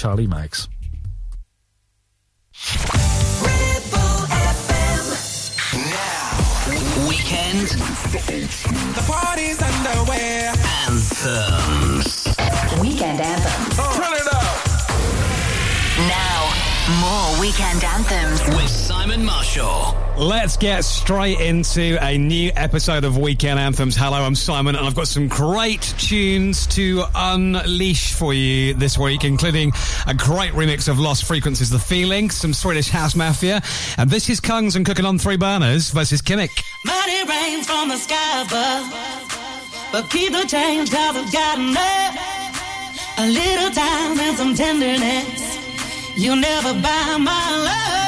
Charlie makes. Weekend. The party's. Anthems. Weekend. Oh. Turn it up. Now. More weekend anthems with Simon Marshall. Let's get straight into a new episode of Weekend Anthems. Hello, I'm Simon, and I've got some great tunes to unleash for you this week, including a great remix of Lost Frequencies, The Feeling, some Swedish House Mafia, and this is Kungs and Cooking on Three Burners versus Kimmick. Money rains from the sky above, but change, cause I've got enough. A little time and some tenderness. You'll never buy my love.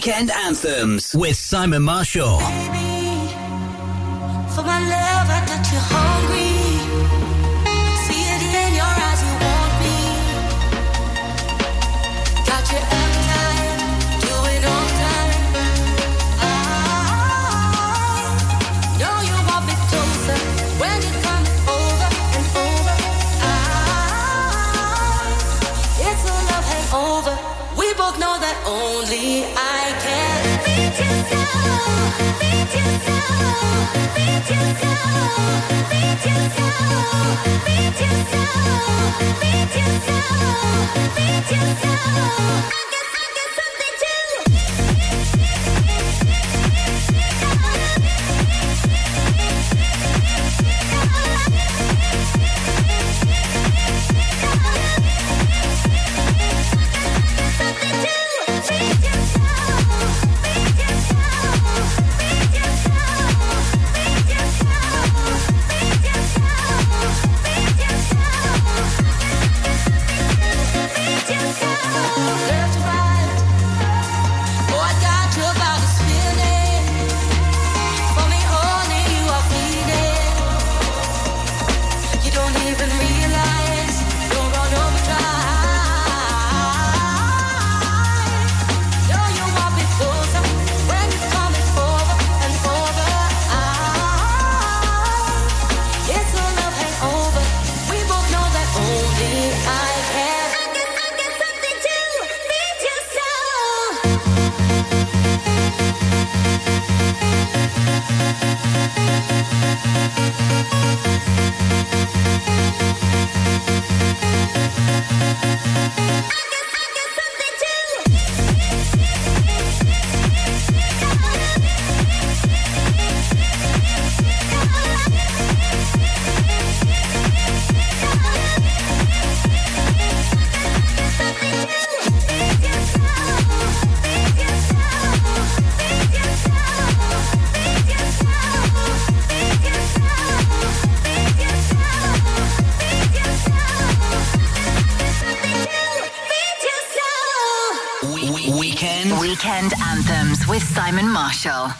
Weekend Anthems with Simon Marshall. Beat yourself, beat yourself, beat yourself. Simon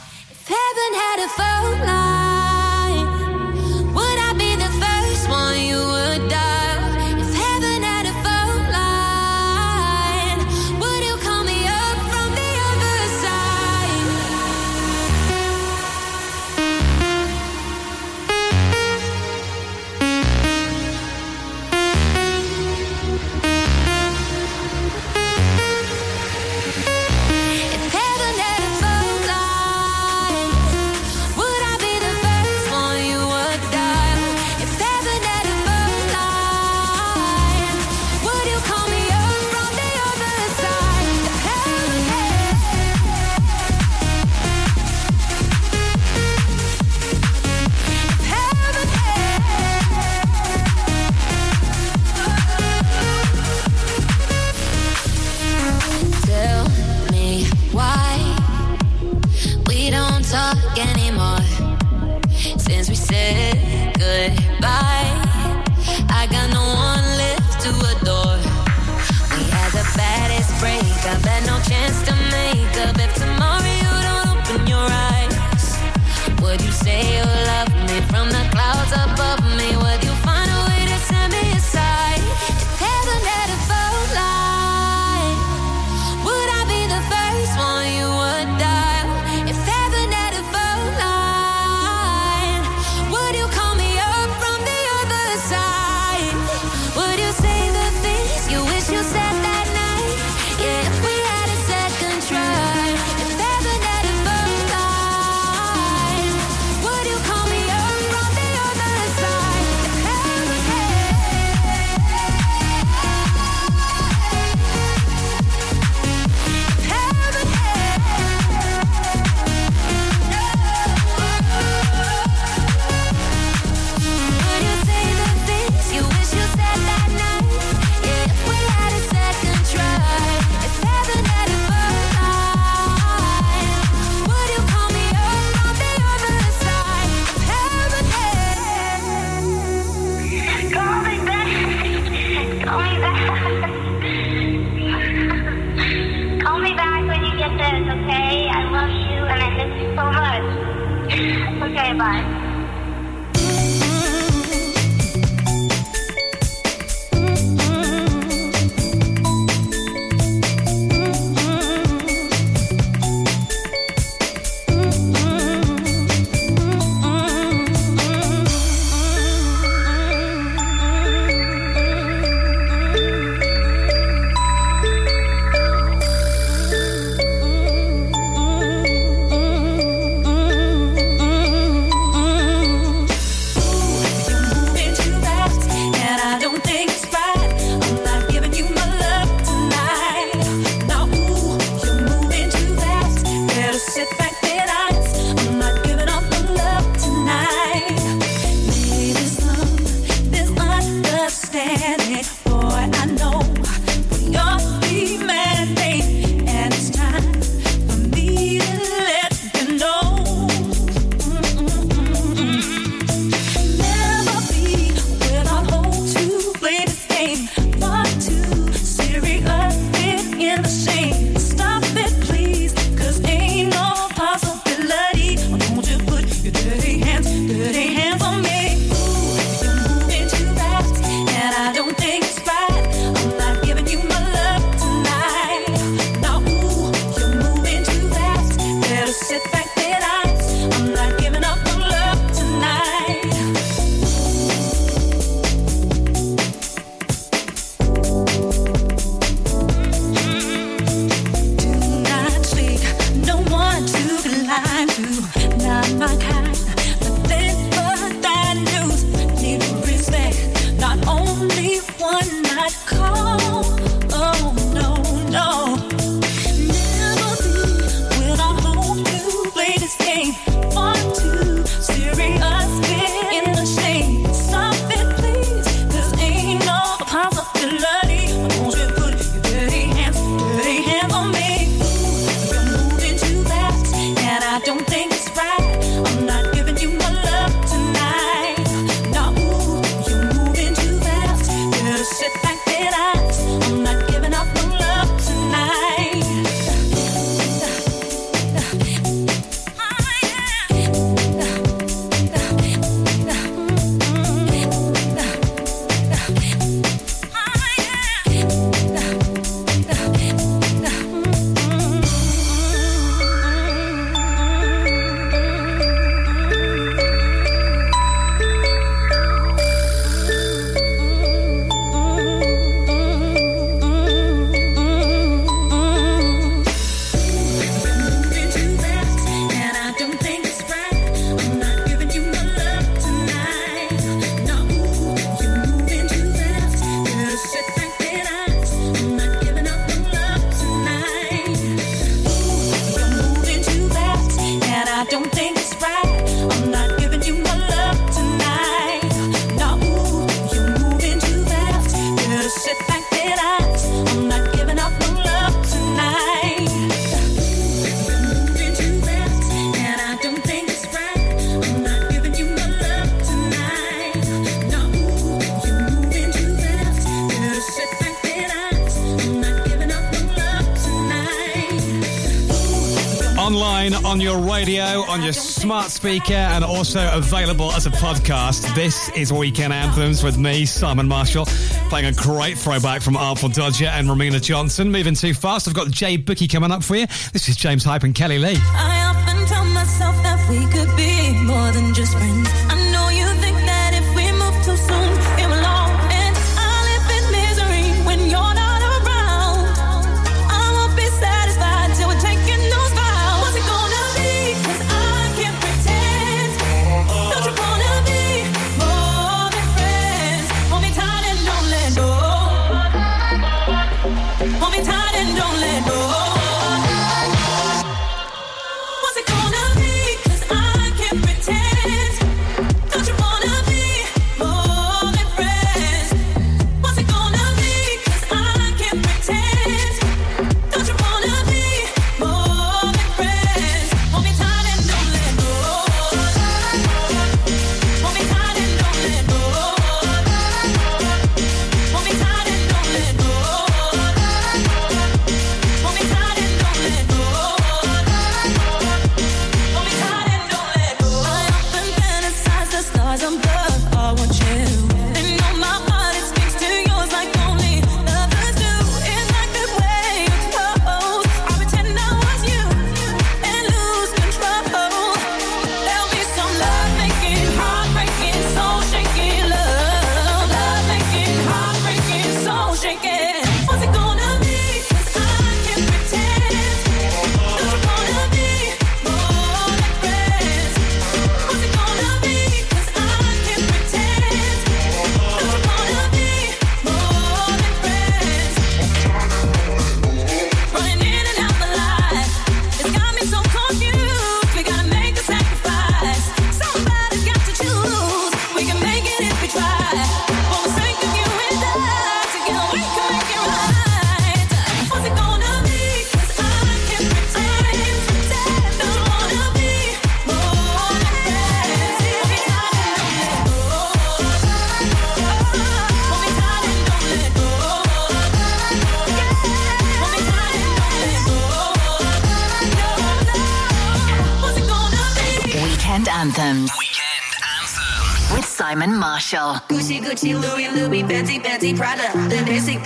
radio, on your smart speaker, and also available as a podcast. This is Weekend Anthems with me, Simon Marshall, playing a great throwback from Artful Dodger and Romina Johnson. Moving too fast, I've got Jay Bookie coming up for you. This is James Hype and Kelli-Leigh. I often tell myself that we could be more than just friends.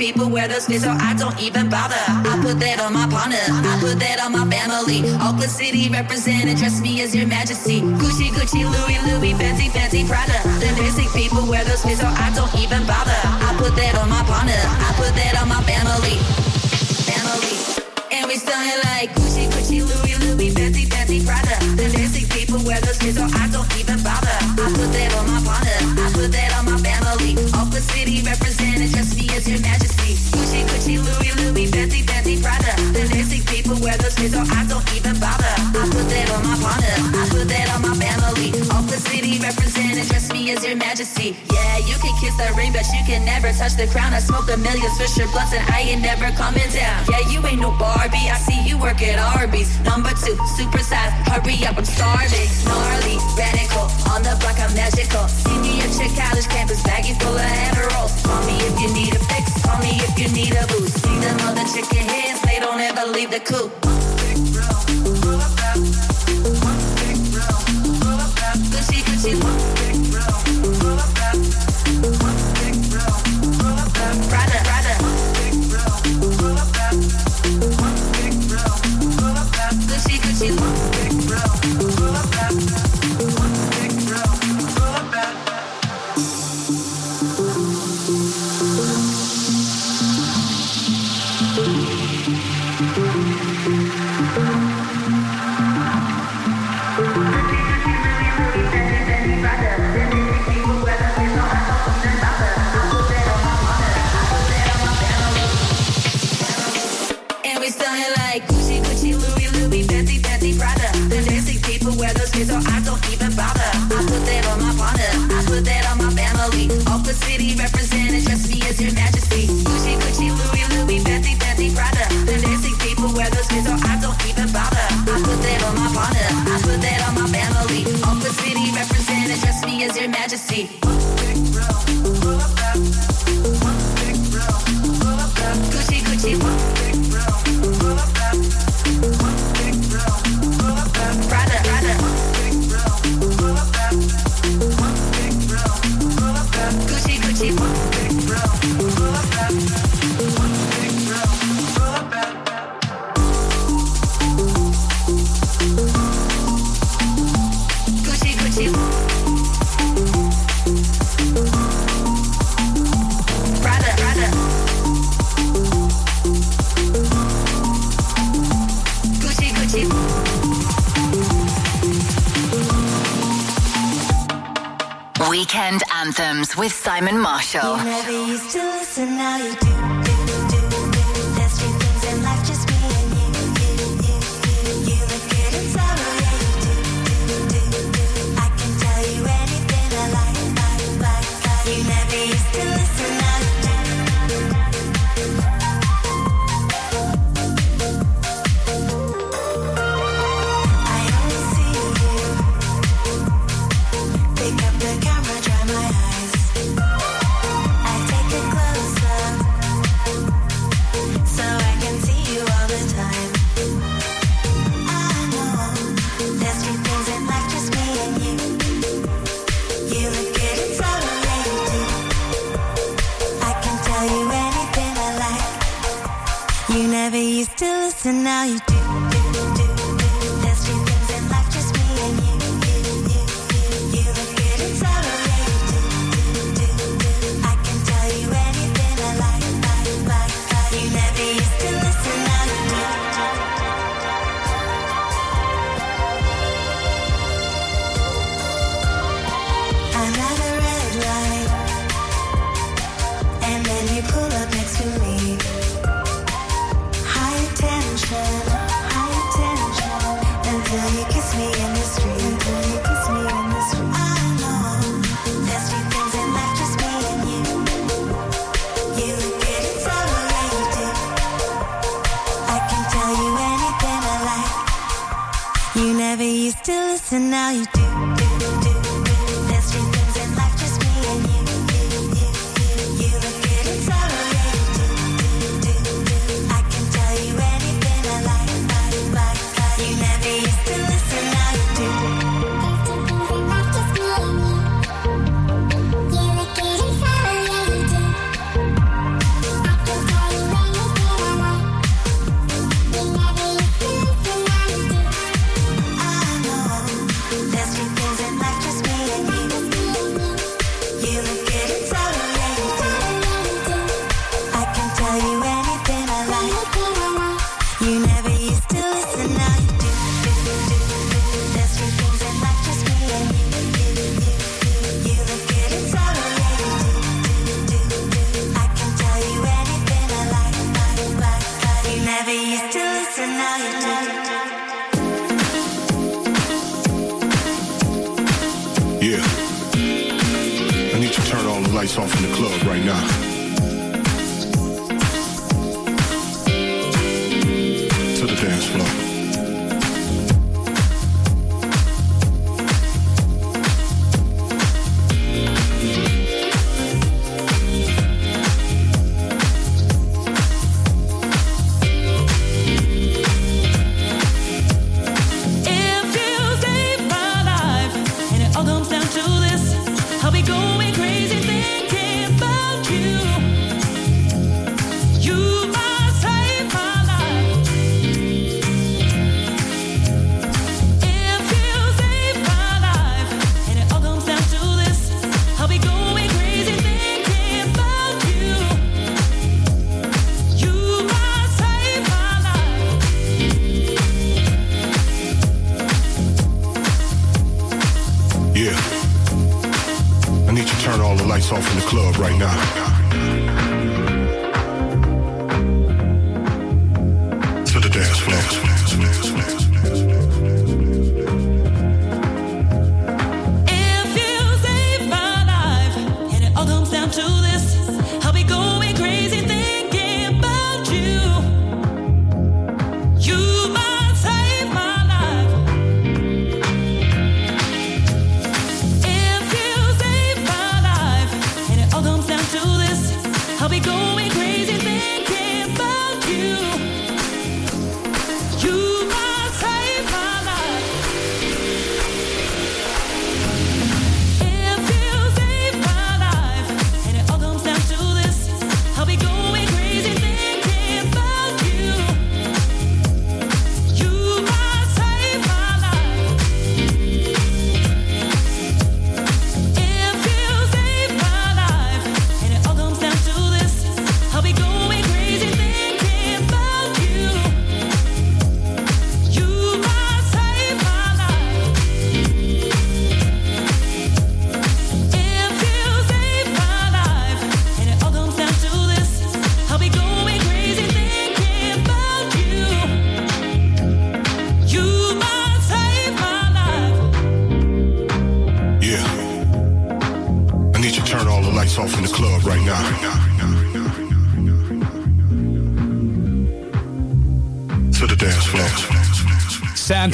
People wear those fits, so I don't even bother. I put that on my partner, I put that on my family. Oakland City represented, trust me as your majesty. Gucci, Gucci, Louis, Louis, Fancy, Fancy, Prada. The basic people wear those fits, so I don't even bother. I put that on my partner, I put that on my family. Family. And we stunning like Gucci, Gucci, Louis, Louis, Fendi, Fendi, Prada. The basic people wear those fits, so I don't even bother. I put that on my partner, I put that on my family. Oakland City represented, just me as your majesty. Gucci, Gucci, Louis, Louis, Fendi, Fendi, Prada. The basic people wear those fits, so I don't majesty. Yeah, you can kiss the ring, but you can never touch the crown. I smoke a million Swisher blunts and I ain't never coming down. Yeah, you ain't no Barbie. I see you work at Arby's. Number two, super size. Hurry up, I'm starving. Gnarly, radical. On the block, I'm magical. See me at your college campus, baggy full of Adderall. Call me if you need a fix. Call me if you need a boost. See them other chicken heads, they don't ever leave the coop. Gucci, Gucci, with Simon Marshall.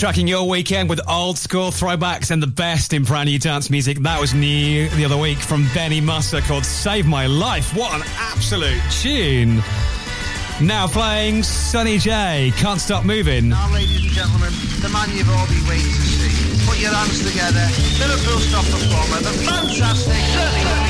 Soundtracking your weekend with old school throwbacks and the best in brand new dance music. That was new the other week from Benny Musser called Save My Life. What an absolute tune. Now playing Sonny J. Can't Stop Moving. Now, ladies and gentlemen, the man you've all been waiting to see. Put your hands together. Liverpool stop performer, the fantastic Sonny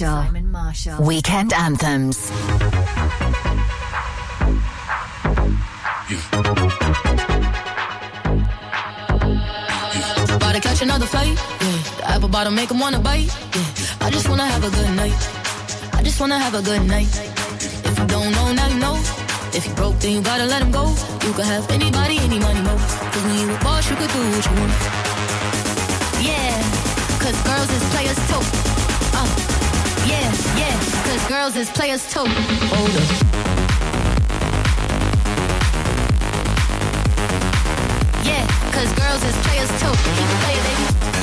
Marshall. Simon Marshall. Weekend anthems. About to catch another flight. Yeah. The apple bottom make 'em wanna bite. Yeah. I just wanna have a good night. I just wanna have a good night. If you don't know, now you know. If you broke, then you gotta let him go. You could have anybody, any money, mo. Cause when you a boss, you could do what you want. Yeah, cause girls is players too. Uh, yeah, yeah, cause girls is players too. Hold up. Yeah, cause girls is players too. Keep playing, baby.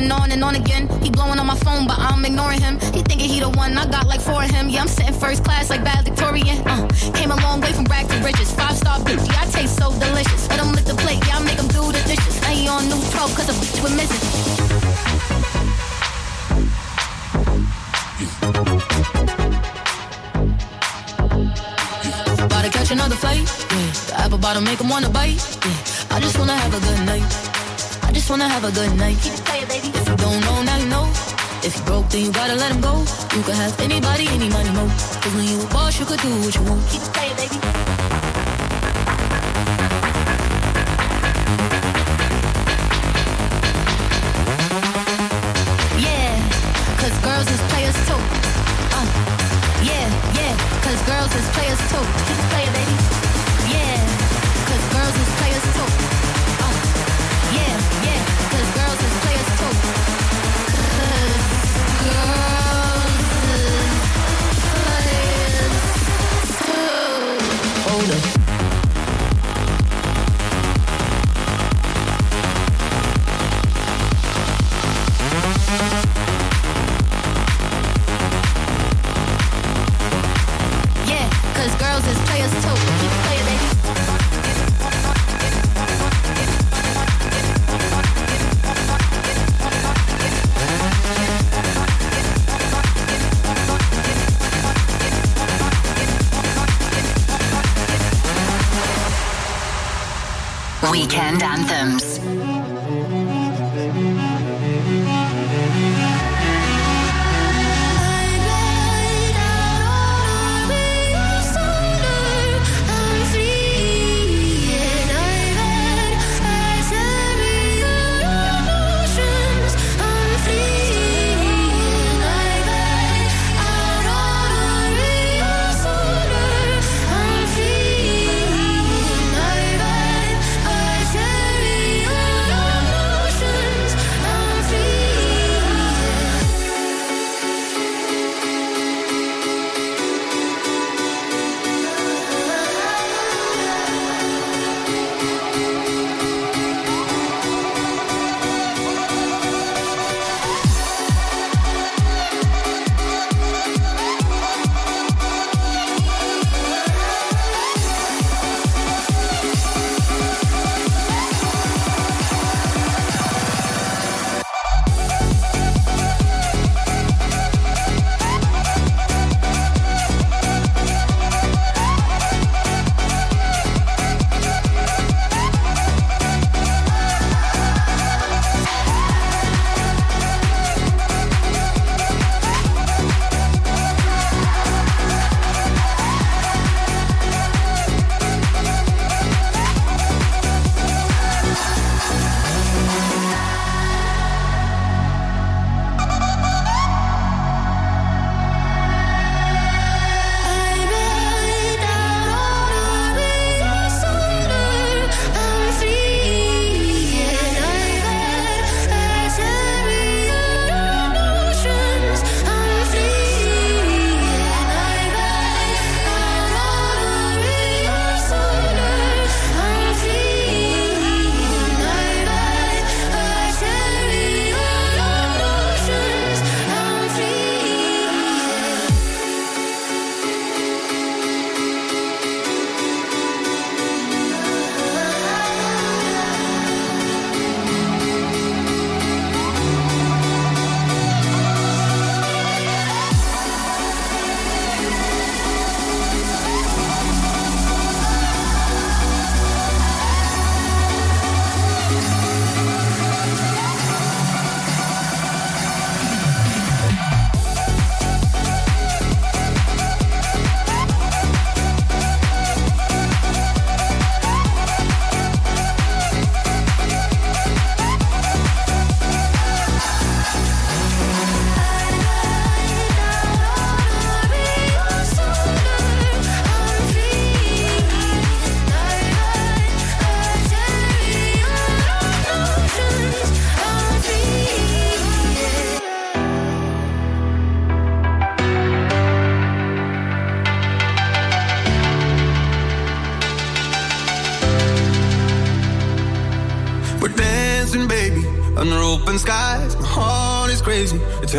And on and on again. He blowing on my phone, but I'm ignoring him. He thinking he the one, I got like four of him. Yeah, I'm sitting first class like bad Victorian. Uh, came a long way from rag to riches. Five star bitch, yeah, I taste so delicious. Let him lick the plate, yeah, I make him do the dishes. Now he on new 12 cause a bitch we're missing. About to catch another flight. Yeah. The apple bottom make 'em wanna bite. Yeah. I just wanna have a good night. Wanna have a good night. Keep it playing, baby. If you don't know, now you know. If you broke, then you gotta let him go. You could have anybody, any money, mo. Cause when you a boss, you could do what you want. Keep it playing, baby. Weekend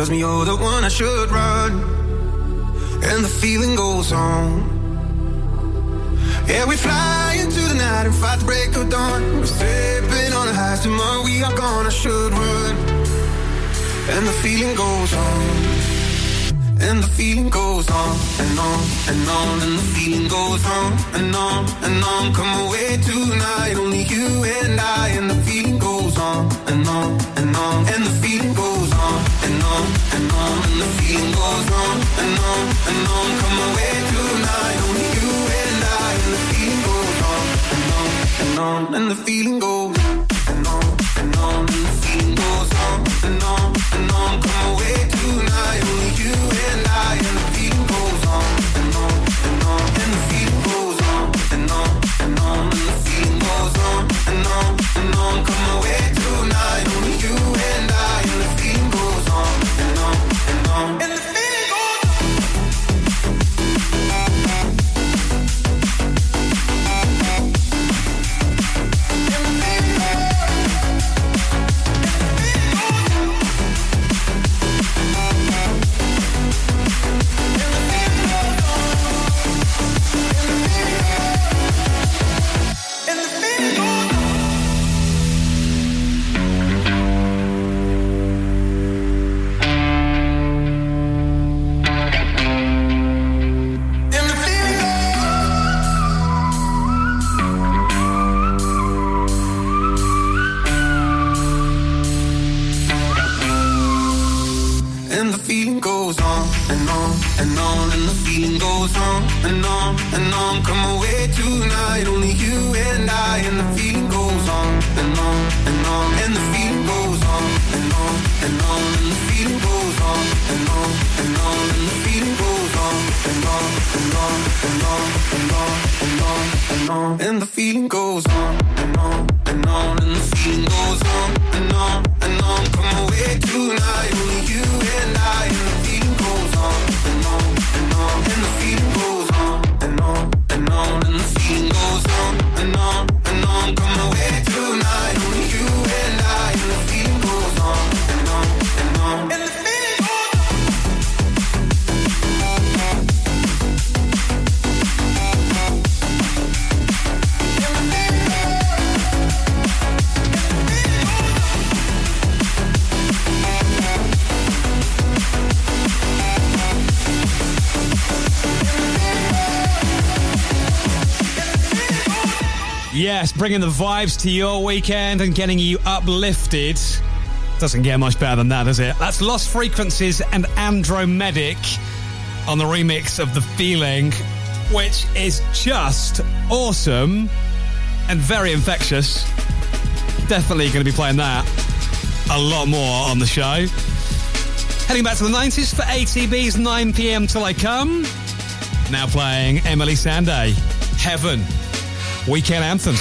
tells me you're on, and on and on and the feeling goes on and on and on. Come away tonight, only you and I, and the feeling goes on and on and on, and the feeling goes on and on and on, and the feeling goes on and on and on, and the feeling goes on and on and on and on and on and on and on, and the feeling goes on and on and on, and the feeling goes on and on and on. Come away tonight, only you and I, and the feeling goes on and on and on, and the feeling Yes, bringing the vibes to your weekend and getting you uplifted. Doesn't get much better than that, does it? That's Lost Frequencies and Andromedik on the remix of The Feeling, which is just awesome and very infectious. Definitely going to be playing that a lot more on the show. Heading back to the 90s for ATB's 9 pm till I come. Now playing Emeli Sandé, Heaven. Weekend anthems.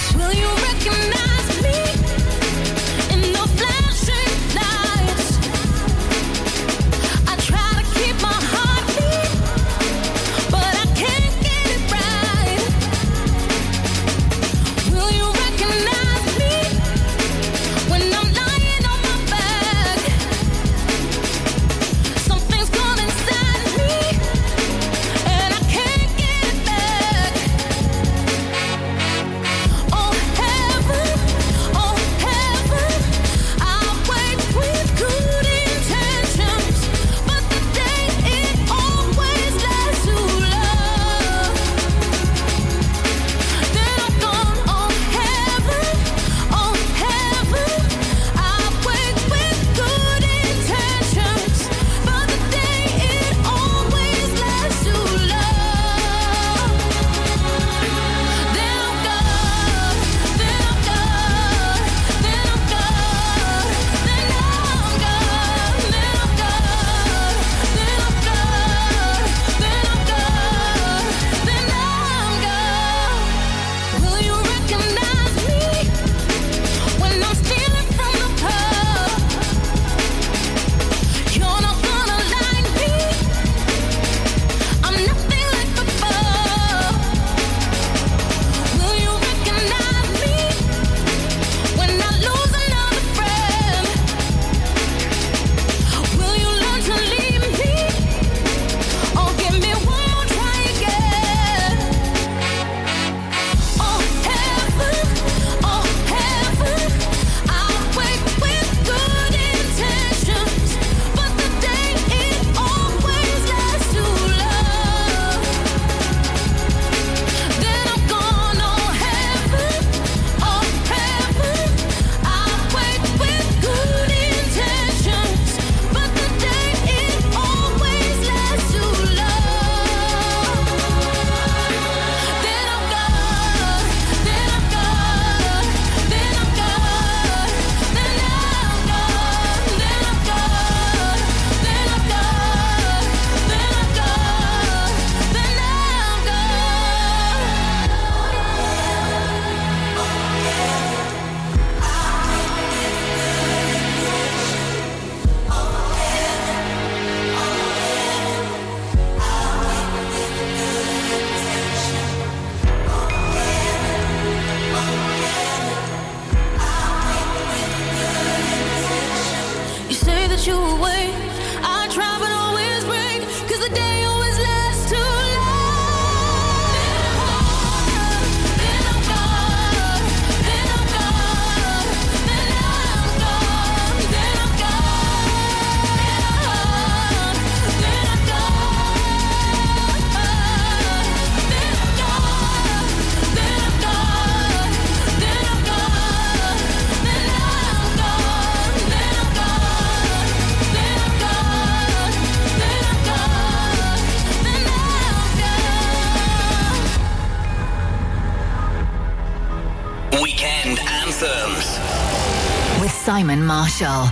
Simon Marshall.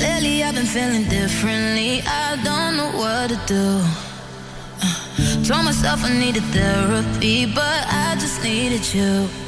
Lately, I've been feeling differently. I don't know what to do. Uh, told myself I needed therapy, but I just needed you.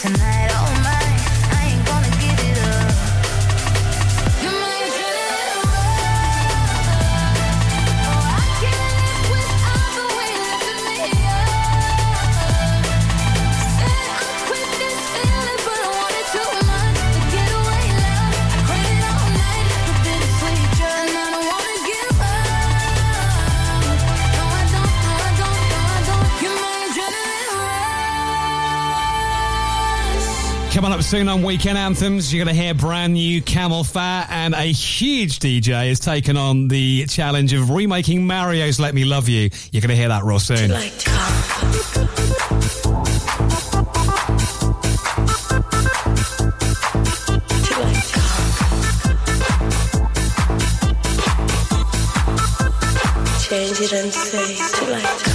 tonight. soon on Weekend Anthems, you're going to hear brand new CamelPhat, and a huge DJ has taken on the challenge of remaking Mario's Let Me Love You. You're going to hear that real soon. Change it and say,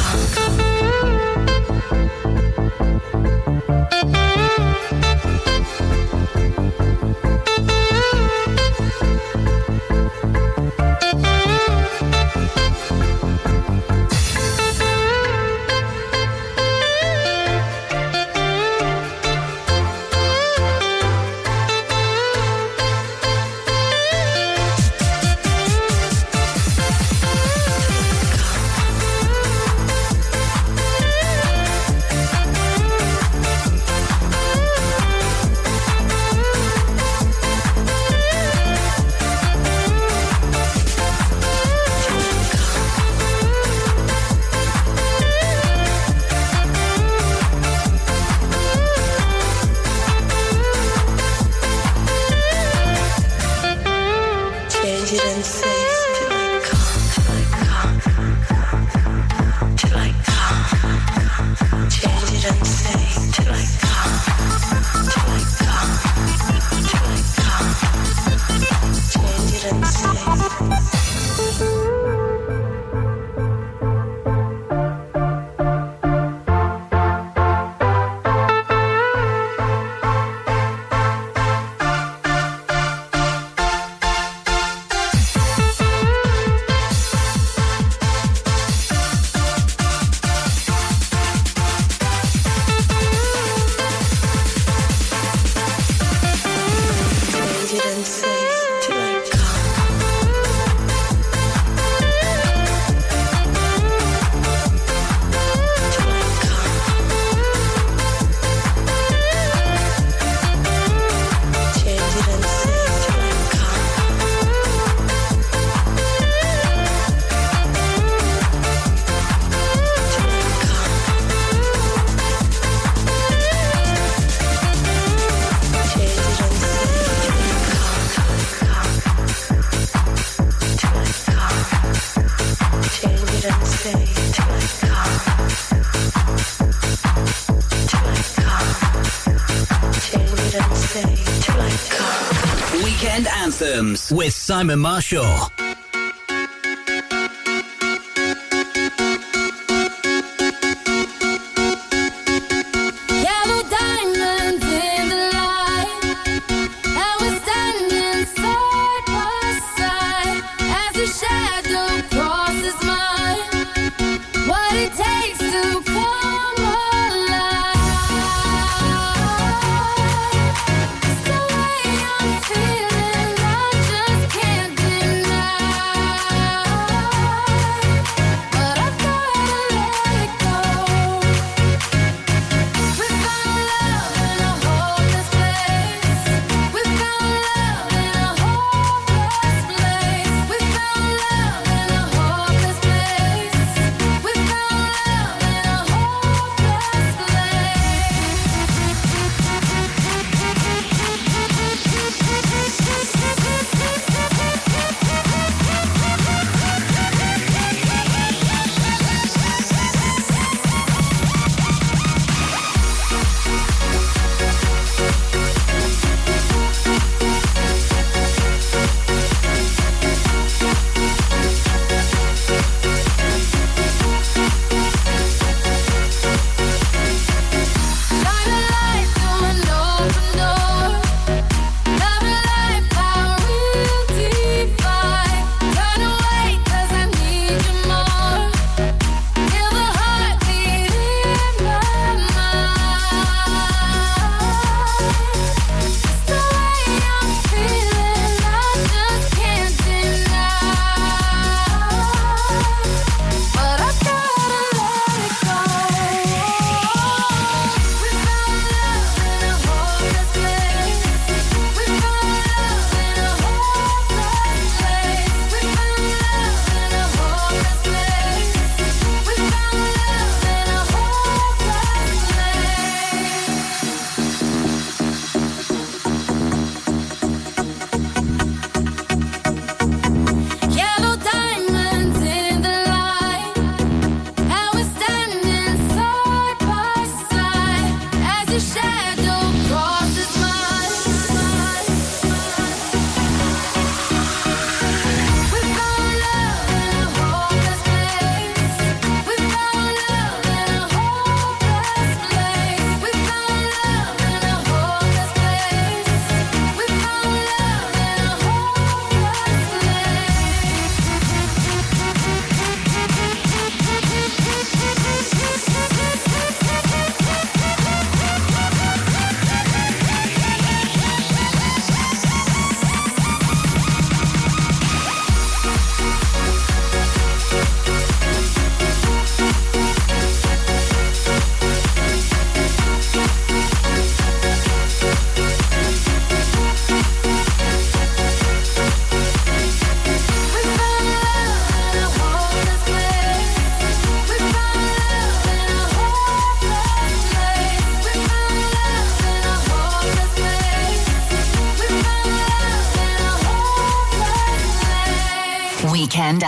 With Simon Marshall.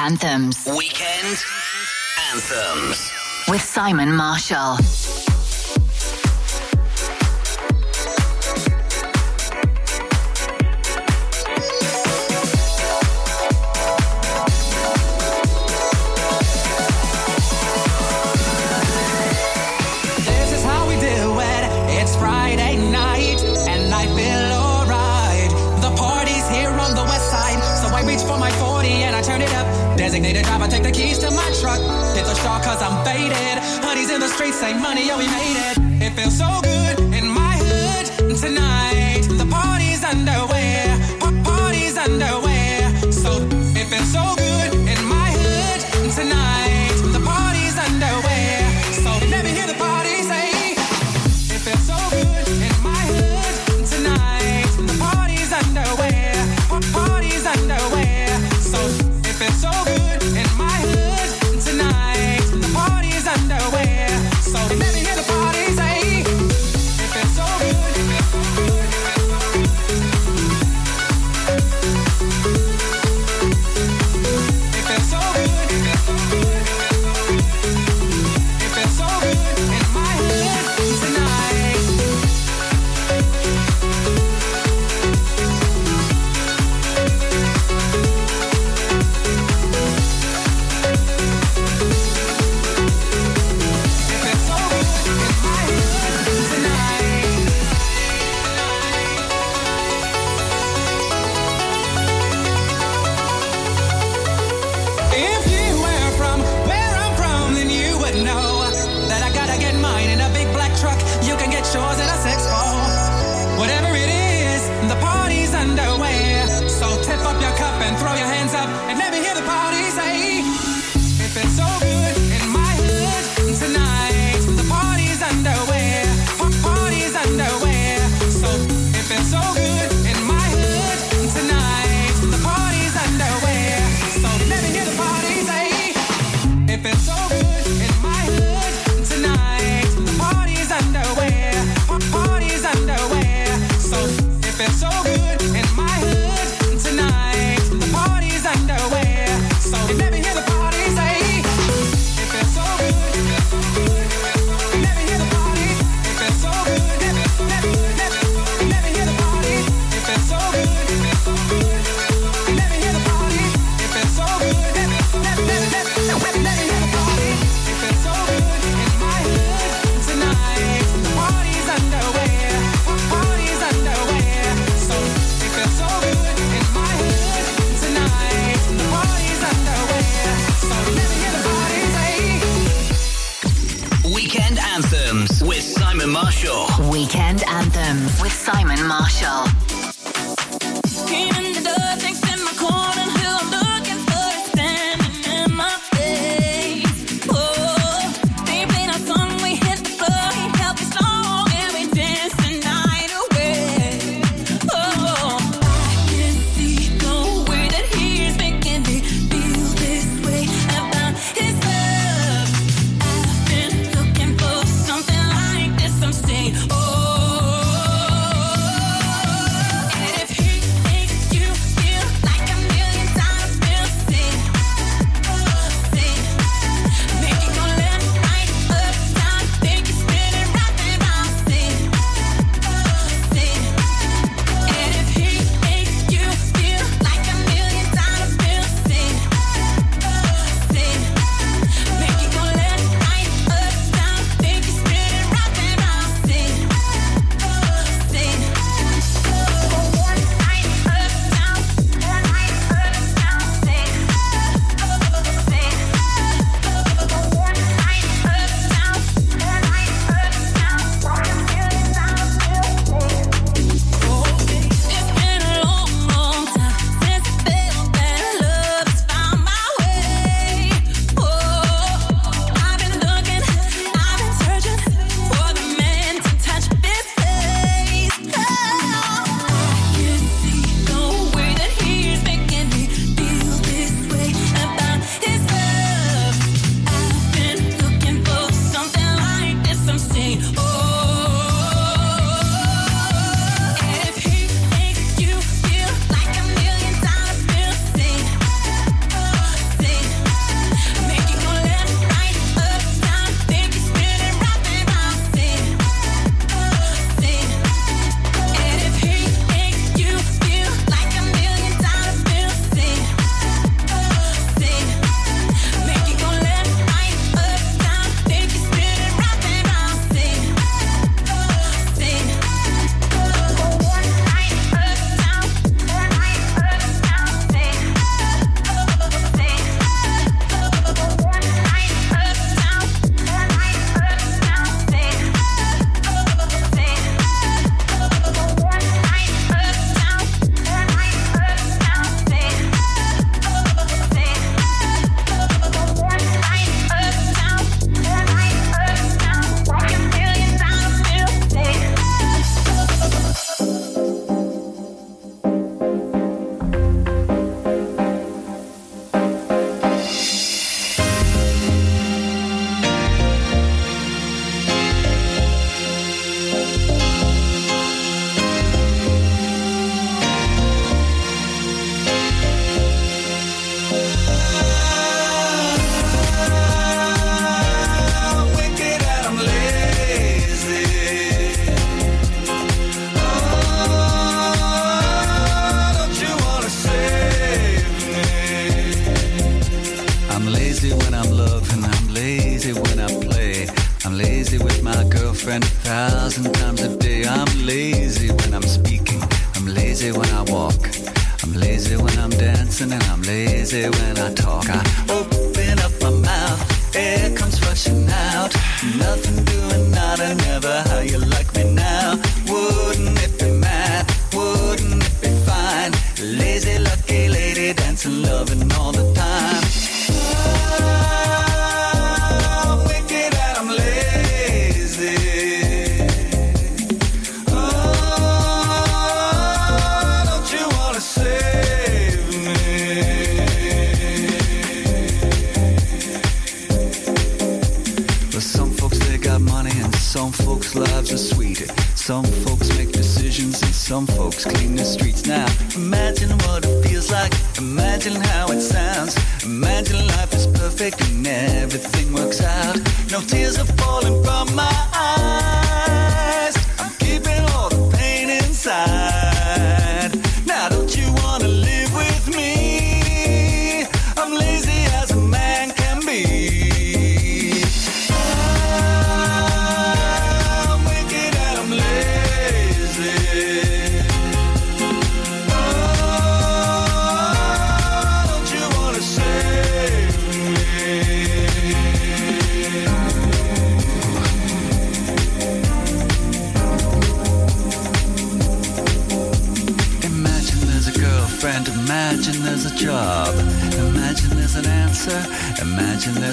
anthems. Weekend anthems. With Simon Marshall. I turn it up. Designated driver, take the keys to my truck. Hit the straw cause I'm faded. Honey's in the streets, say money, oh, we made it. It feels so good in my hood tonight. The party's underway. Party's underway.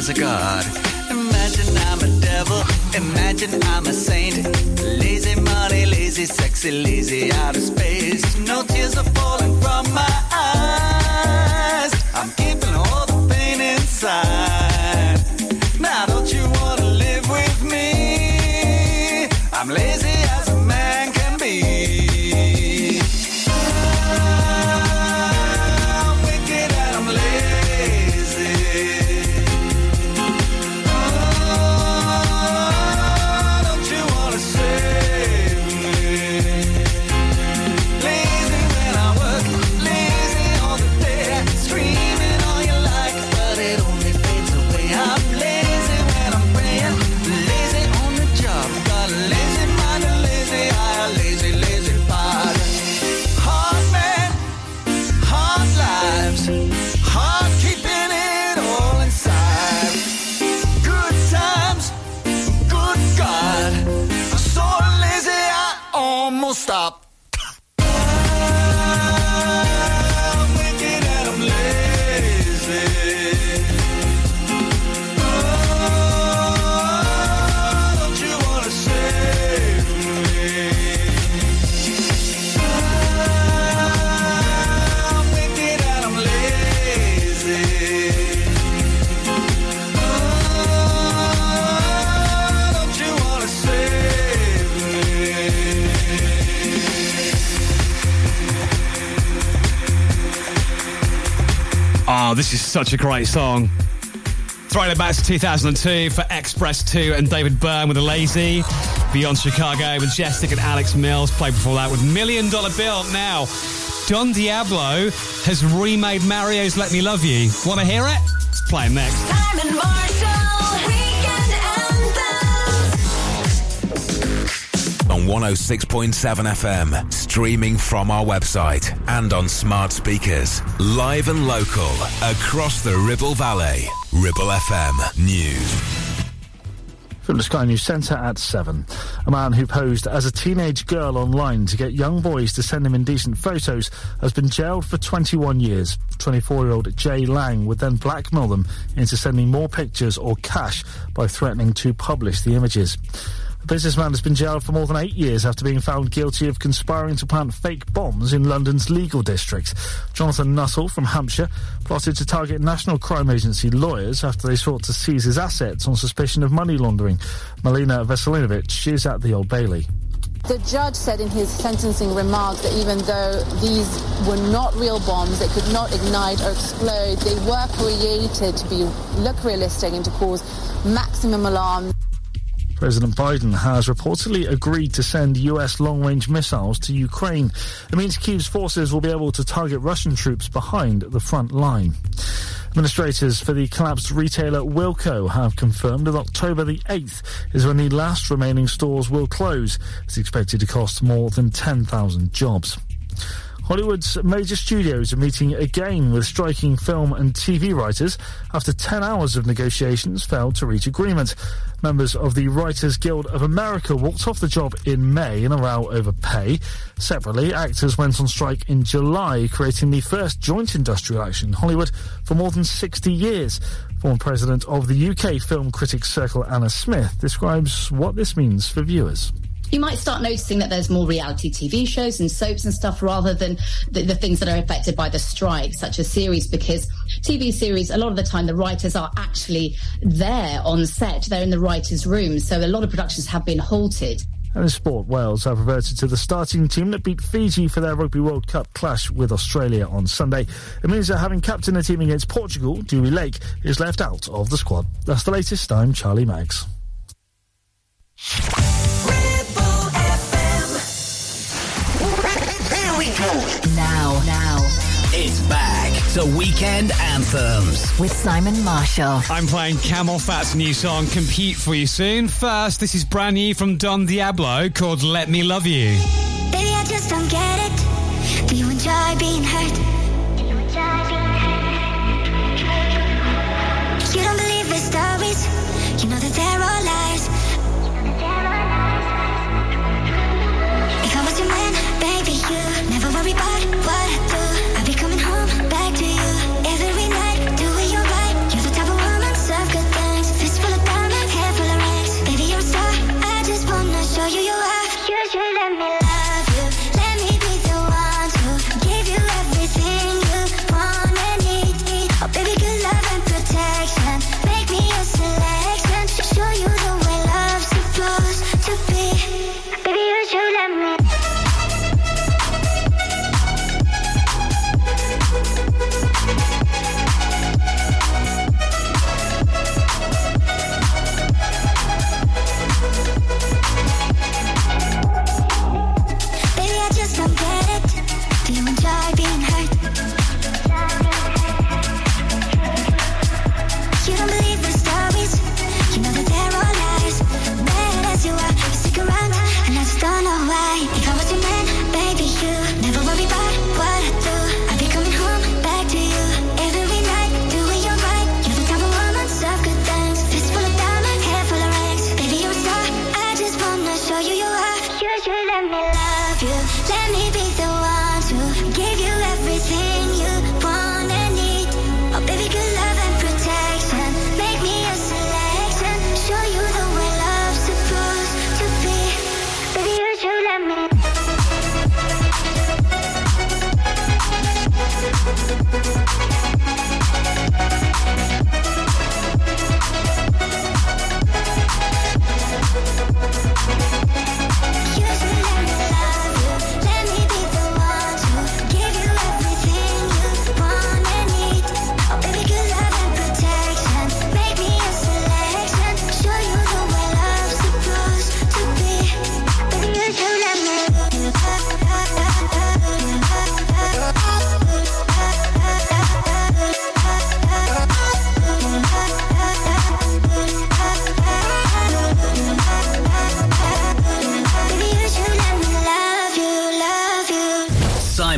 A God. Imagine I'm a devil. Imagine I'm a saint. Lazy money, lazy, sexy, lazy out such a great song. Throwing it back to 2002 for X-Press 2 and David Byrne with a lazy. Beyond Chicago, with Majestic and Alex Mills played before that with Million Dollar Bill. Now, Don Diablo has remade Mario's Let Me Love You. Want to hear it? It's playing next. Simon Marshall, on 106.7 FM, streaming from our website and on smart speakers, live and local across the Ribble Valley. Ribble FM News. From the Sky News Centre at 7. A man who posed as a teenage girl online to get young boys to send him indecent photos has been jailed for 21 years. 24 year old Jay Lang would then blackmail them into sending more pictures or cash by threatening to publish the images. The businessman has been jailed for more than eight years after being found guilty of conspiring to plant fake bombs in London's legal district. Jonathan Nuttall from Hampshire plotted to target National Crime Agency lawyers after they sought to seize his assets on suspicion of money laundering. Milena Veselinovic is at the Old Bailey. The judge said in his sentencing remarks that even though these were not real bombs, they could not ignite or explode, they were created to be look realistic and to cause maximum alarm. President Biden has reportedly agreed to send US long range missiles to Ukraine. It means Kiev's forces will be able to target Russian troops behind the front line. Administrators for the collapsed retailer Wilko have confirmed that October the 8th is when the last remaining stores will close. It's expected to cost more than 10,000 jobs. Hollywood's major studios are meeting again with striking film and TV writers after 10 hours of negotiations failed to reach agreement. Members of the Writers Guild of America walked off the job in May in a row over pay. Separately, actors went on strike in July, creating the first joint industrial action in Hollywood for more than 60 years. Former president of the UK Film Critics Circle, Anna Smith, describes what this means for viewers you might start noticing that there's more reality TV shows and soaps and stuff rather than the, the, things that are affected by the strike, such as series, because TV series, a lot of the time, the writers are actually there on set. They're in the writer's room. So a lot of productions have been halted. And in sport, Wales have reverted to the starting team that beat Fiji for their Rugby World Cup clash with Australia on Sunday. It means that having captained the team against Portugal, Dewi Lake is left out of the squad. That's the latest. I'm Charlie Maggs. To Weekend Anthems. With Simon Marshall. I'm playing CamelPhat's new song, Compute, for you soon. First, this is brand new from Don Diablo called Let Me Love You. Baby, I just don't get it. Do you enjoy being hurt?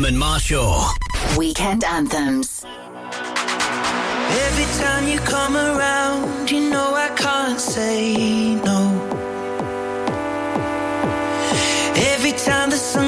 Simon Marshall. Weekend Anthems. Every time you come around, you know I can't say no. Every time the sun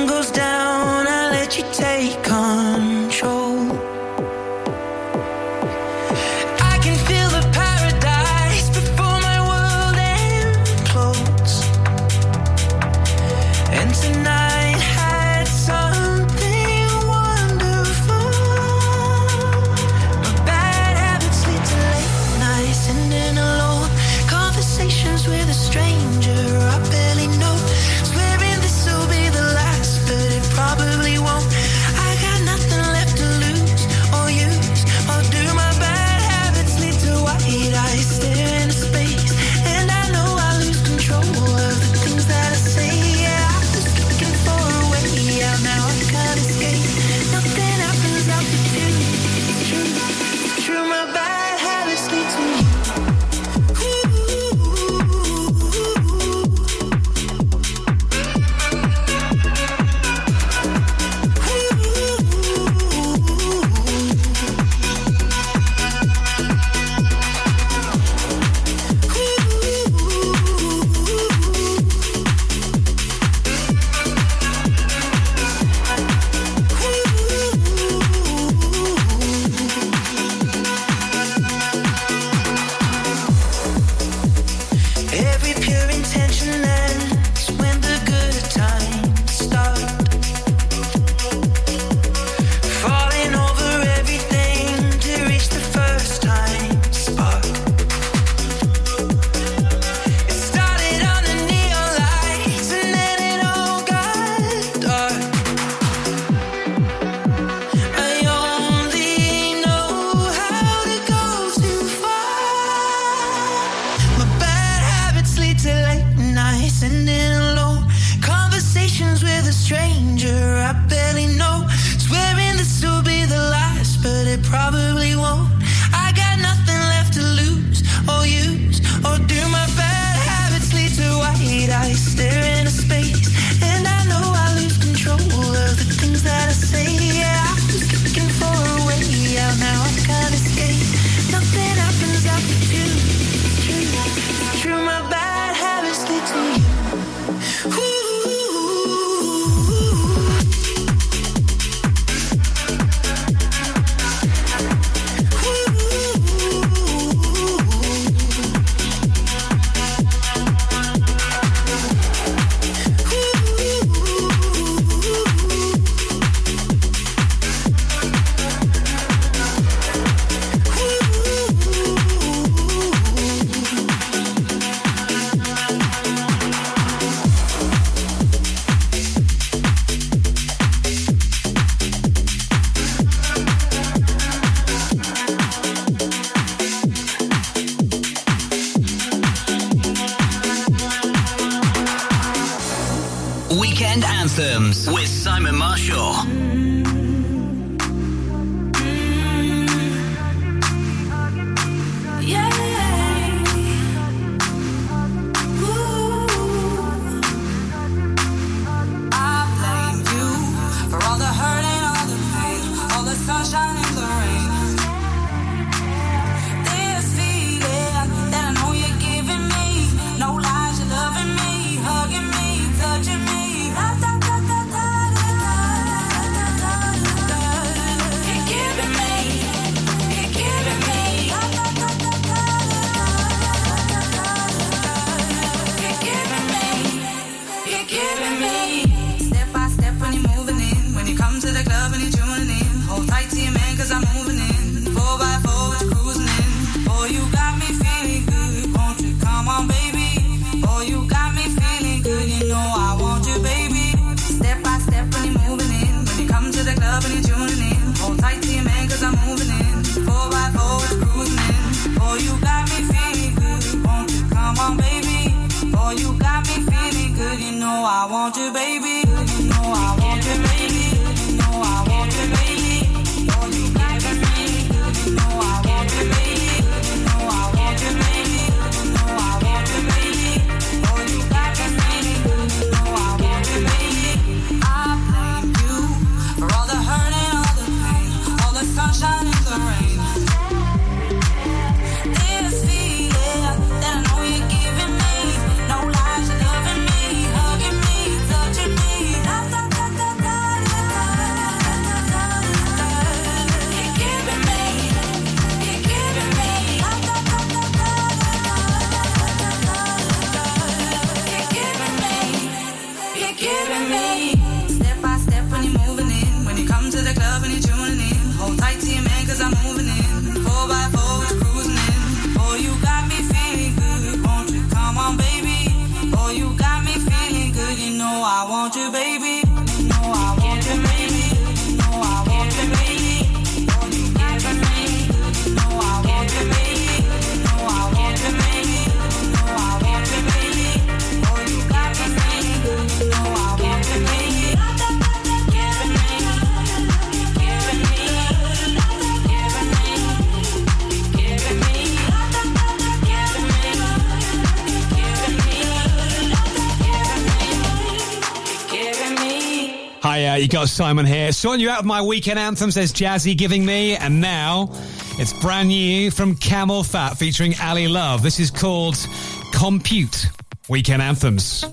you got Simon here. Sorting you out with my weekend anthem, says Jazzy giving me. And now it's brand new from CamelPhat featuring Ali Love. This is called Compute Weekend Anthems.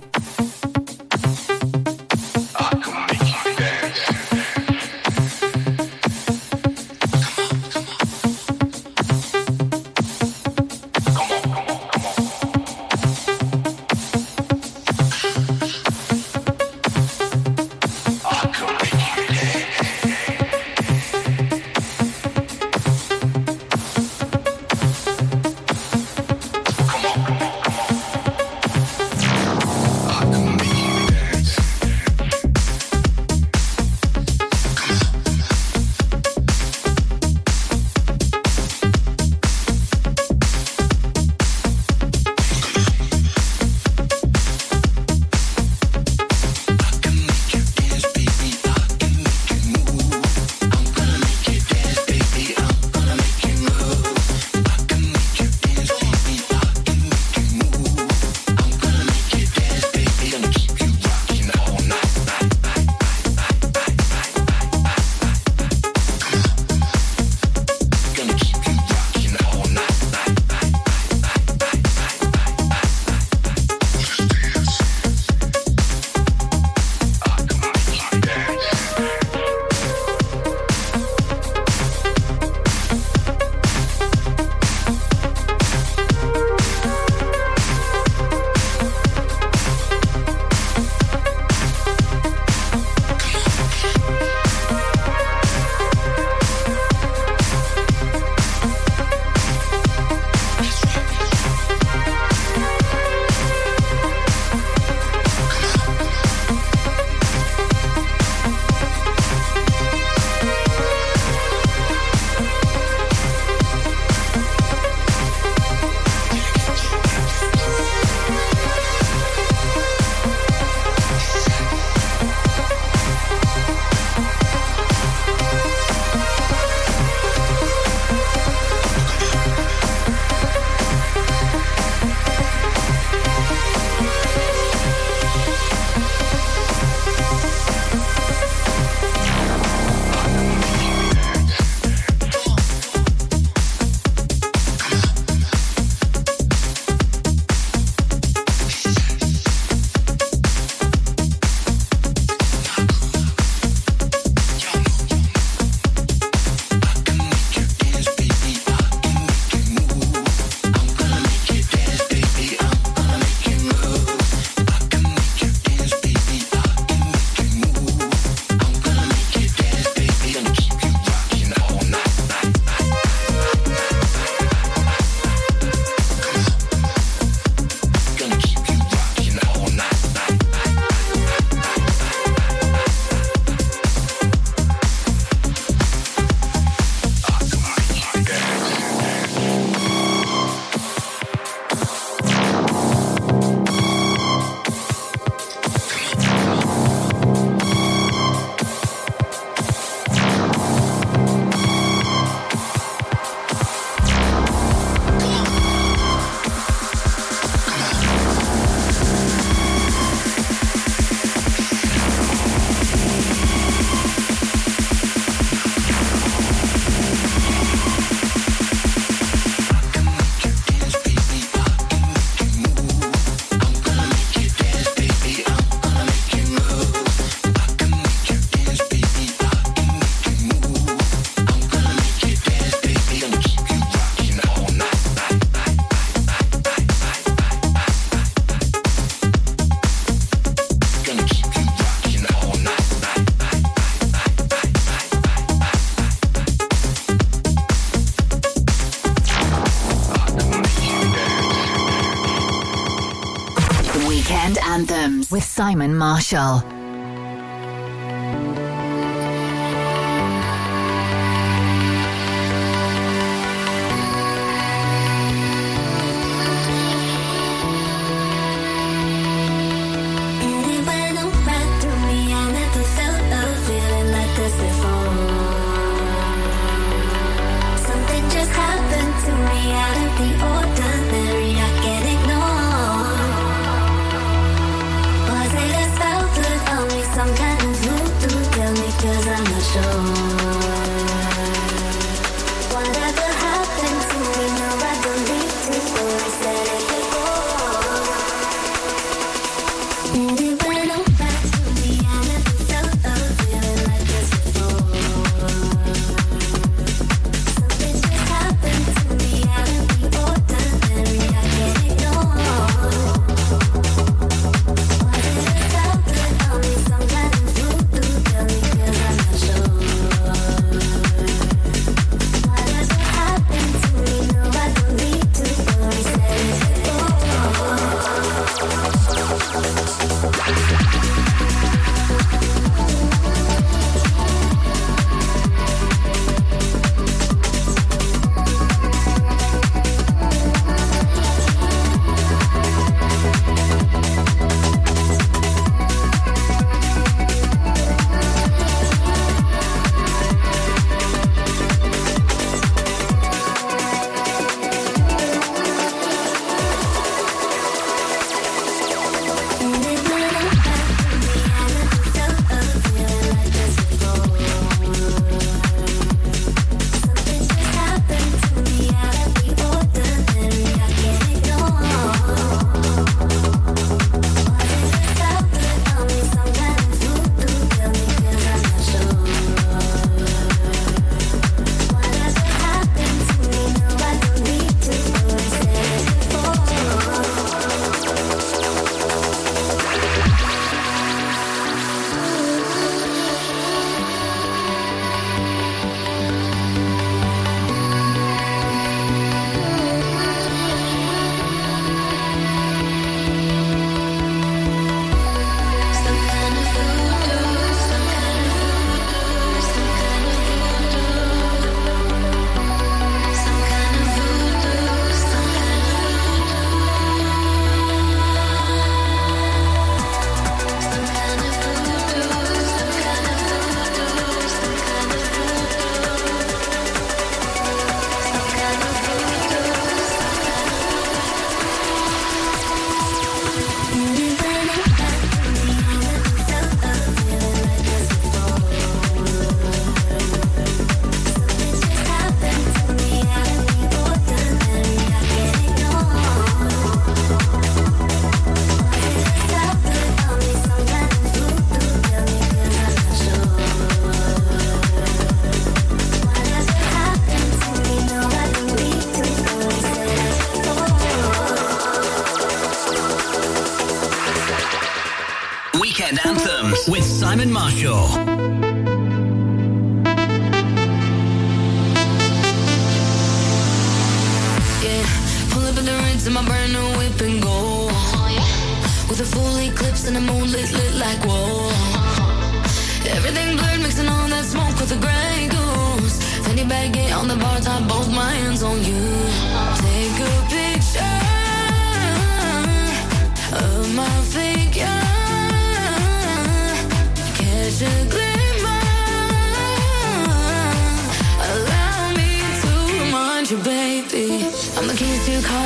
With Simon Marshall.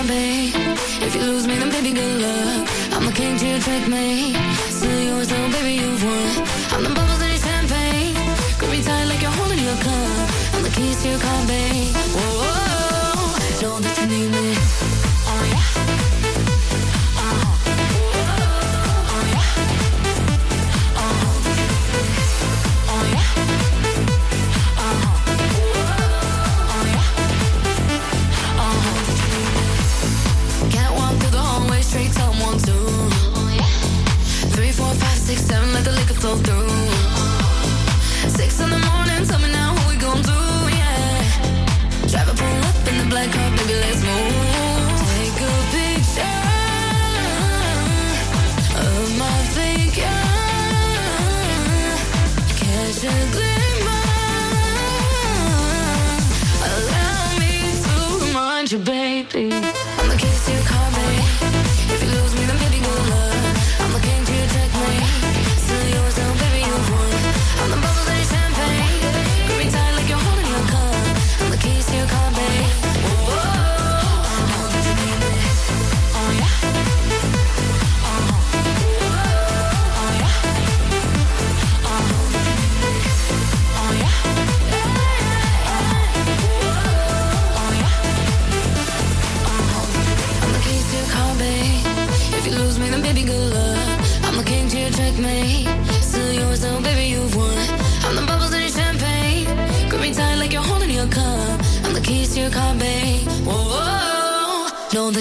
babe. If you lose me, then baby, good luck. I'm the king to your me. Still yours, though, baby, you've won. I'm the bubbles in your champagne. Grip me tight like you're holding your cup. I'm the keys to your car, babe. Whoa, -oh -oh. know that you need me.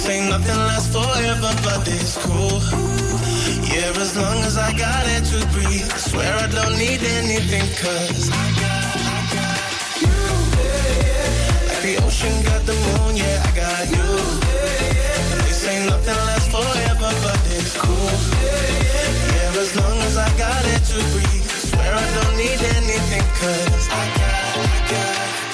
say nothing lasts forever, but it's cool. Yeah, as long as I got it to breathe. I swear I don't need anything, cause I got, I got you. Yeah, yeah. Like the ocean got the moon, yeah, I got you. Yeah, they say nothing lasts forever, but it's cool. Yeah, as long as I got it to breathe. I swear I don't need anything, cause I got, I got.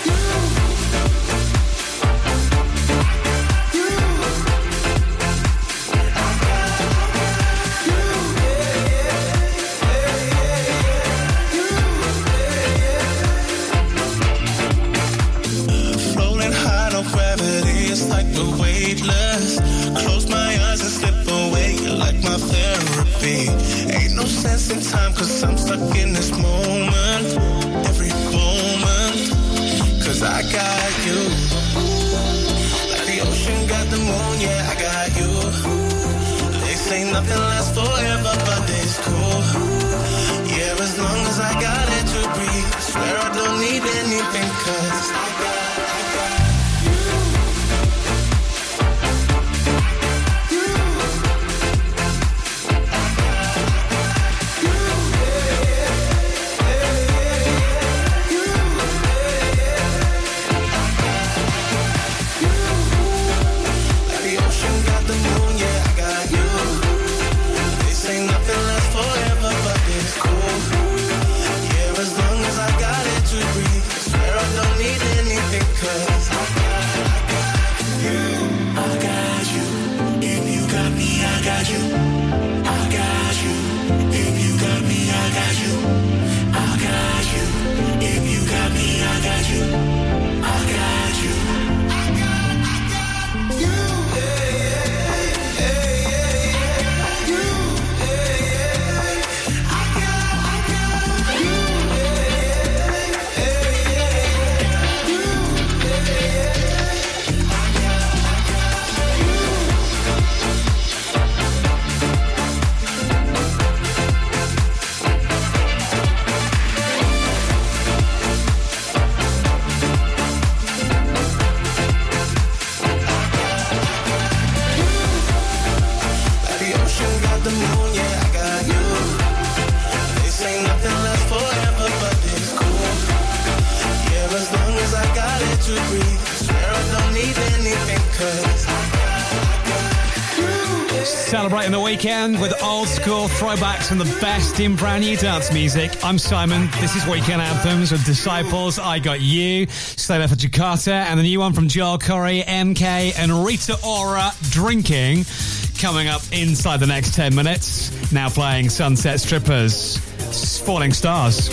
Weekend with old school throwbacks and the best in brand new dance music. I'm Simon. This is Weekend Anthems with Disciples. I got you. Stay there for Jakatta and the new one from Joel Corry, MK, and Rita Ora drinking. Coming up inside the next 10 minutes. Now playing Sunset Strippers, Falling Stars.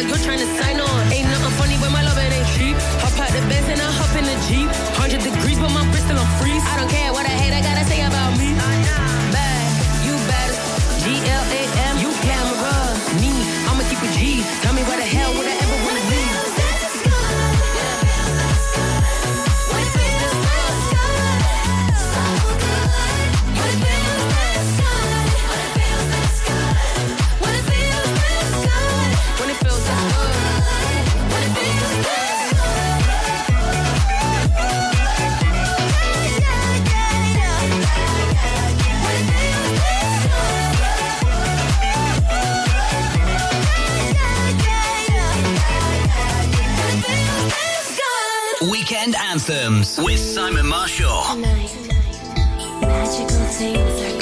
or you're trying to sign on. anthems with Simon Marshall. Tonight, magical things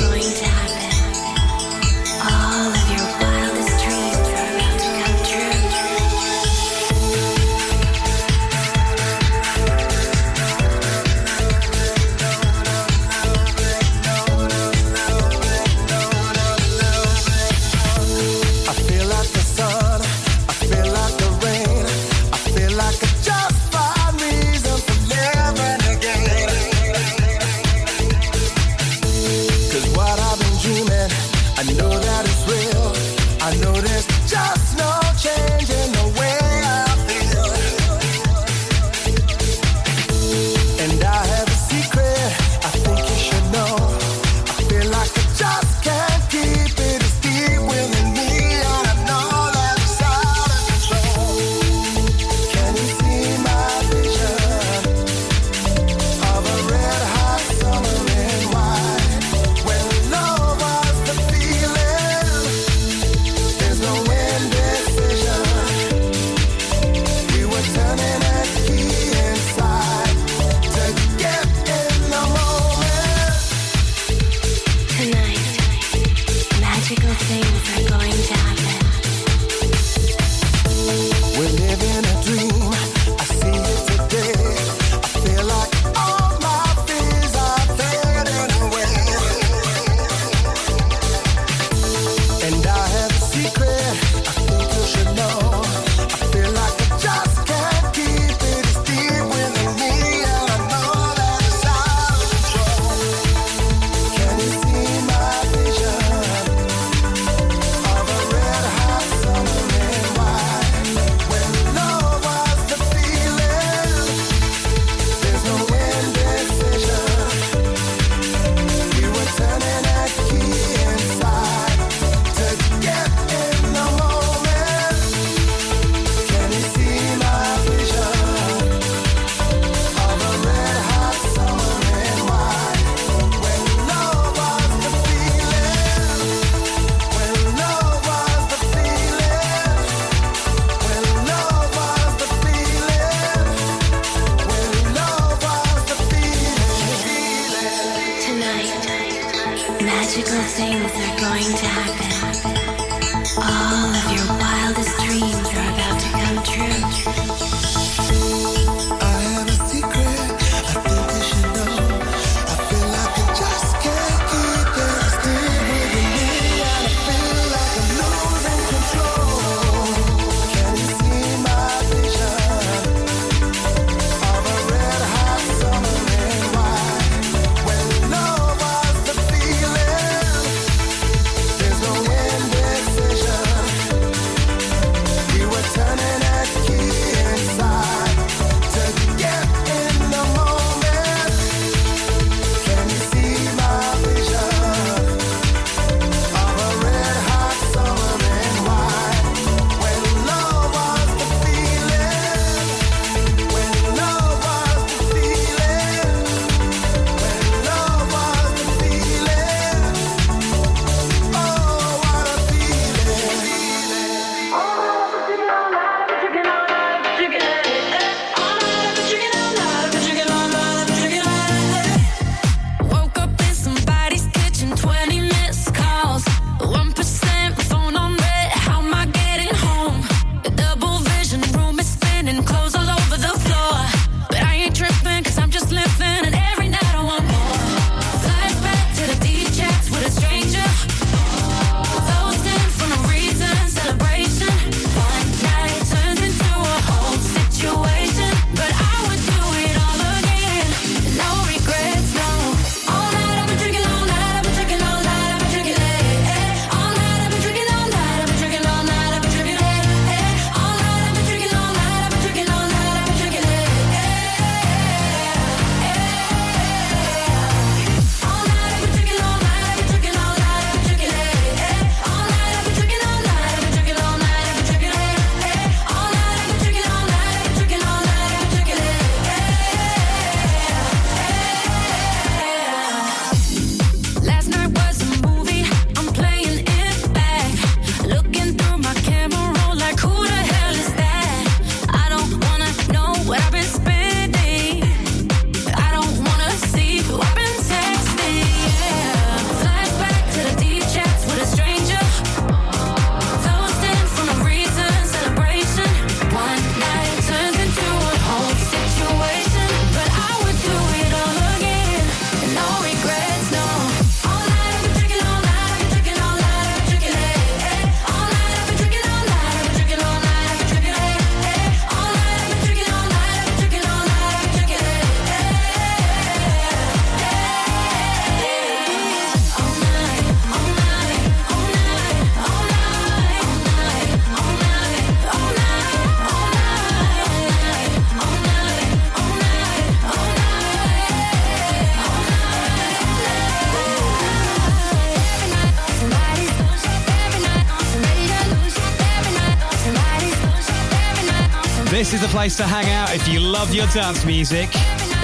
is the place to hang out if you love your dance music.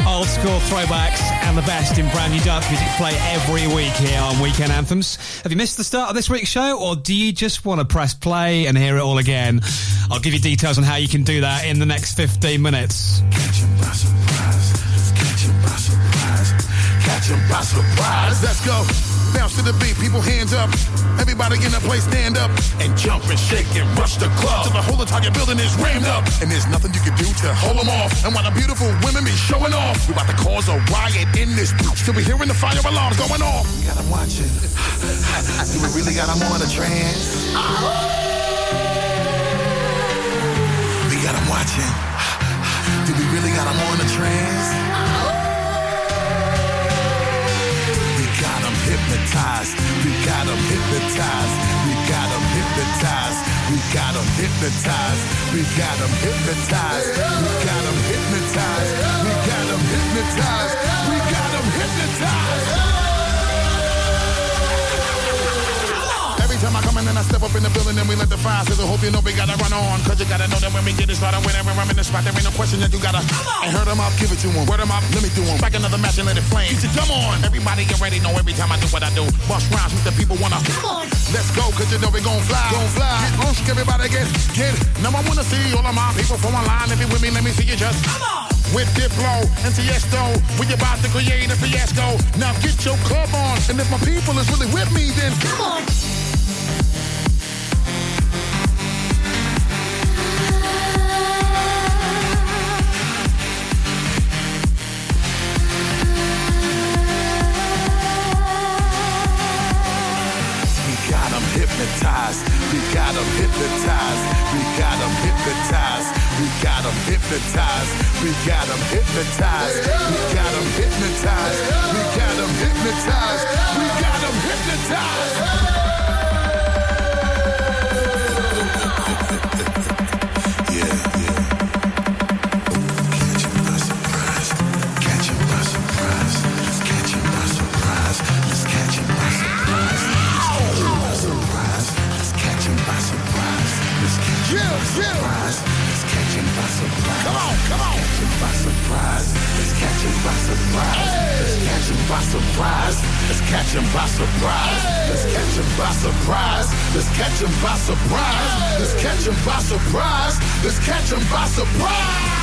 Old school throwbacks and the best in brand new dance music play every week here on Weekend Anthems. Have you missed the start of this week's show or do you just want to press play and hear it all again? I'll give you details on how you can do that in the next 15 minutes. Catch 'em by surprise. Catch 'em by surprise. Catch 'em by surprise. Let's go. Bounce to the beat, people hands up. Everybody in the place stand up and jump and shake and rush the club. Till the whole entire building is rammed up. And there's nothing you can do to hold them off. And while the beautiful women be showing off, we about to cause a riot in this bitch. Till we hearing the fire alarms going off. We got 'em watching. Do we really got 'em on a trance? We got 'em watching. Do we really got 'em on a trance? Hypnotized. We got 'em hypnotized. We got 'em hypnotized. We got 'em hypnotized. We got 'em hypnotized. We got 'em hypnotized. We got 'em hypnotized. We got 'em hypnotized. Every time I come I step up in the building and we let the fire sizzle. Hope you know we gotta run on. Cause you gotta know that when we get it started, whenever I'm in the spot, there ain't no question that you gotta. I heard them up, give it to them. Word them up, let me do them. Strike another match and let it flame. Your dumb on. Everybody get ready, know every time I do what I do. Bust rhymes with the people wanna. Come on. Let's go, cause you know we gon' fly. Gon' fly. Get everybody get, get. Now I wanna see all of my people from online. If you with me, let me see you just. Come on. With Diplo and Tiesto, we about to create a fiasco. Now get your club on, and if my people is really with me, then come on. Hypnotized. We got 'em hypnotized. We got 'em hypnotized. We got 'em hypnotized. We got 'em hypnotized. We got 'em hypnotized. We got 'em hypnotized. We got 'em hypnotized. Surprise. Let's by surprise. Come on, come on. Catch 'em by surprise. Let's catch 'em by surprise. Let's catch 'em by surprise. Let's catch 'em by surprise. Let's catch 'em by surprise. Let's catch 'em by surprise. Let's catch 'em by surprise. Let's by surprise.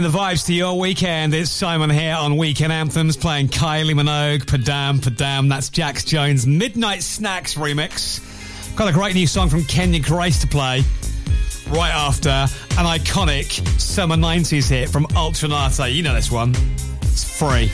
bringing the vibes to your weekend. It's Simon here on Weekend Anthems playing Kylie Minogue, Padam, Padam. That's Jax Jones' Midnight Snacks remix. Got a great new song from Kenya Grace to play right after an iconic summer 90s hit from Ultra Naté. You know this one. It's free.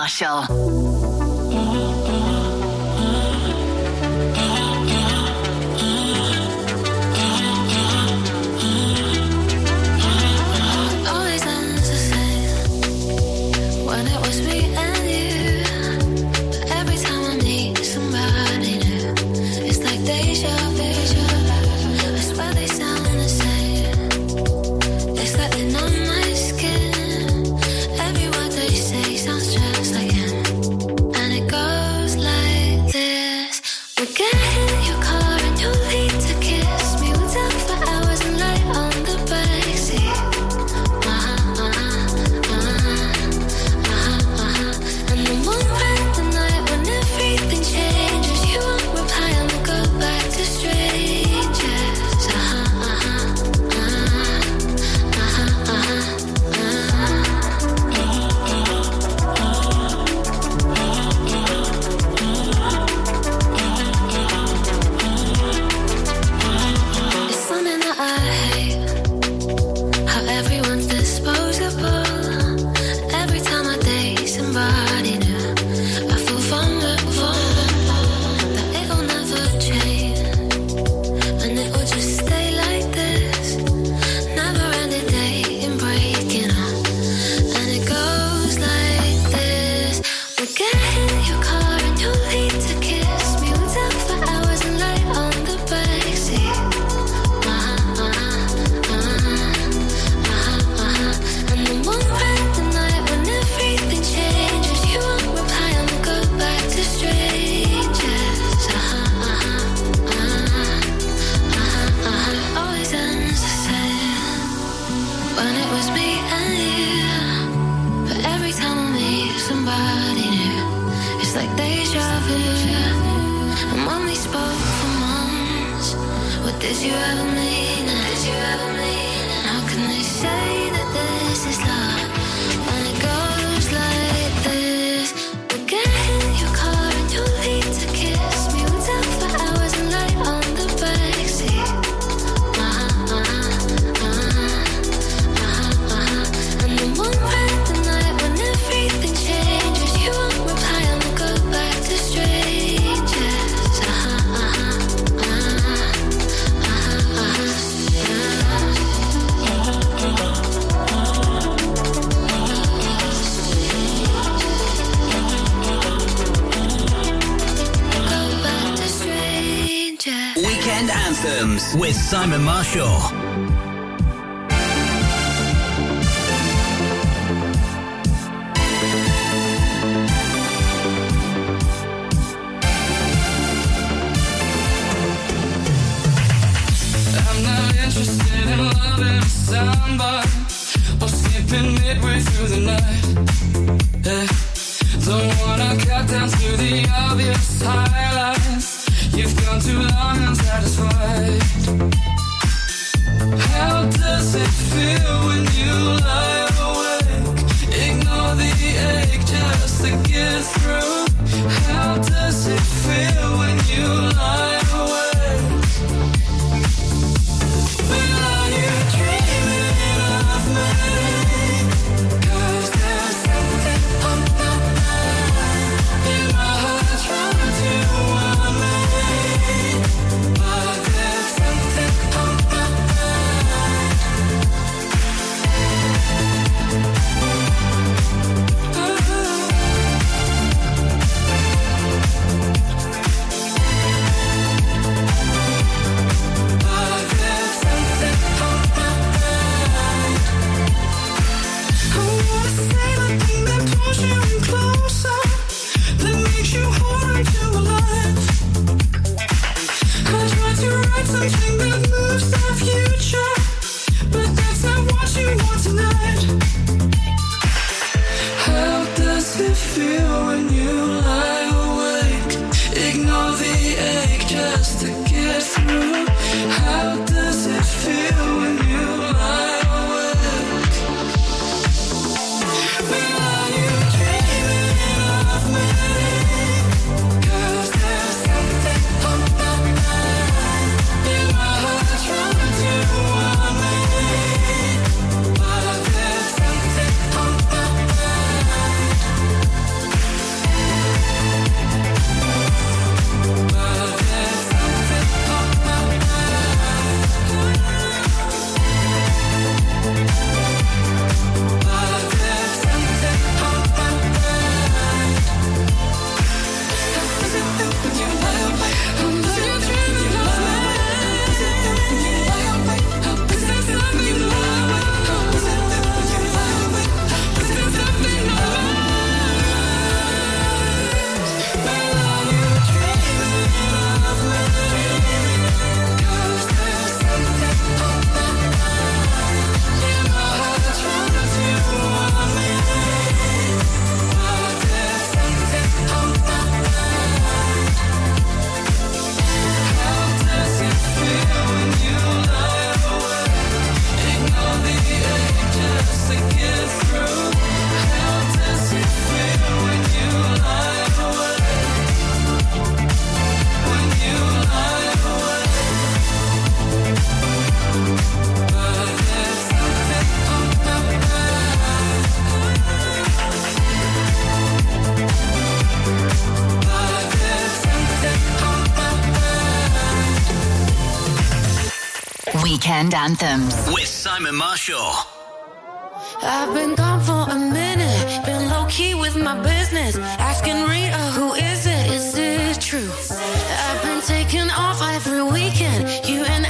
Marshall. just to get through. Weekend Anthems with Simon Marshall. I've been gone for a minute, been low key with my business. Asking Rita, who is it? Is it true? I've been taking off every weekend. You and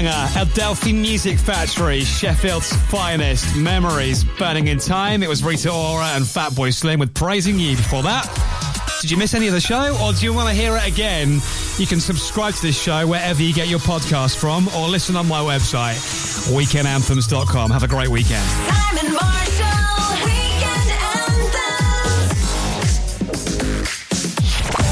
Banger, Adelphi Music Factory, Sheffield's finest memories, burning in time. It was Rita Ora and Fatboy Slim with Praising You before that. Did you miss any of the show or do you want to hear it again? You can subscribe to this show wherever you get your podcast from or listen on my website, weekendanthems.com. Have a great weekend.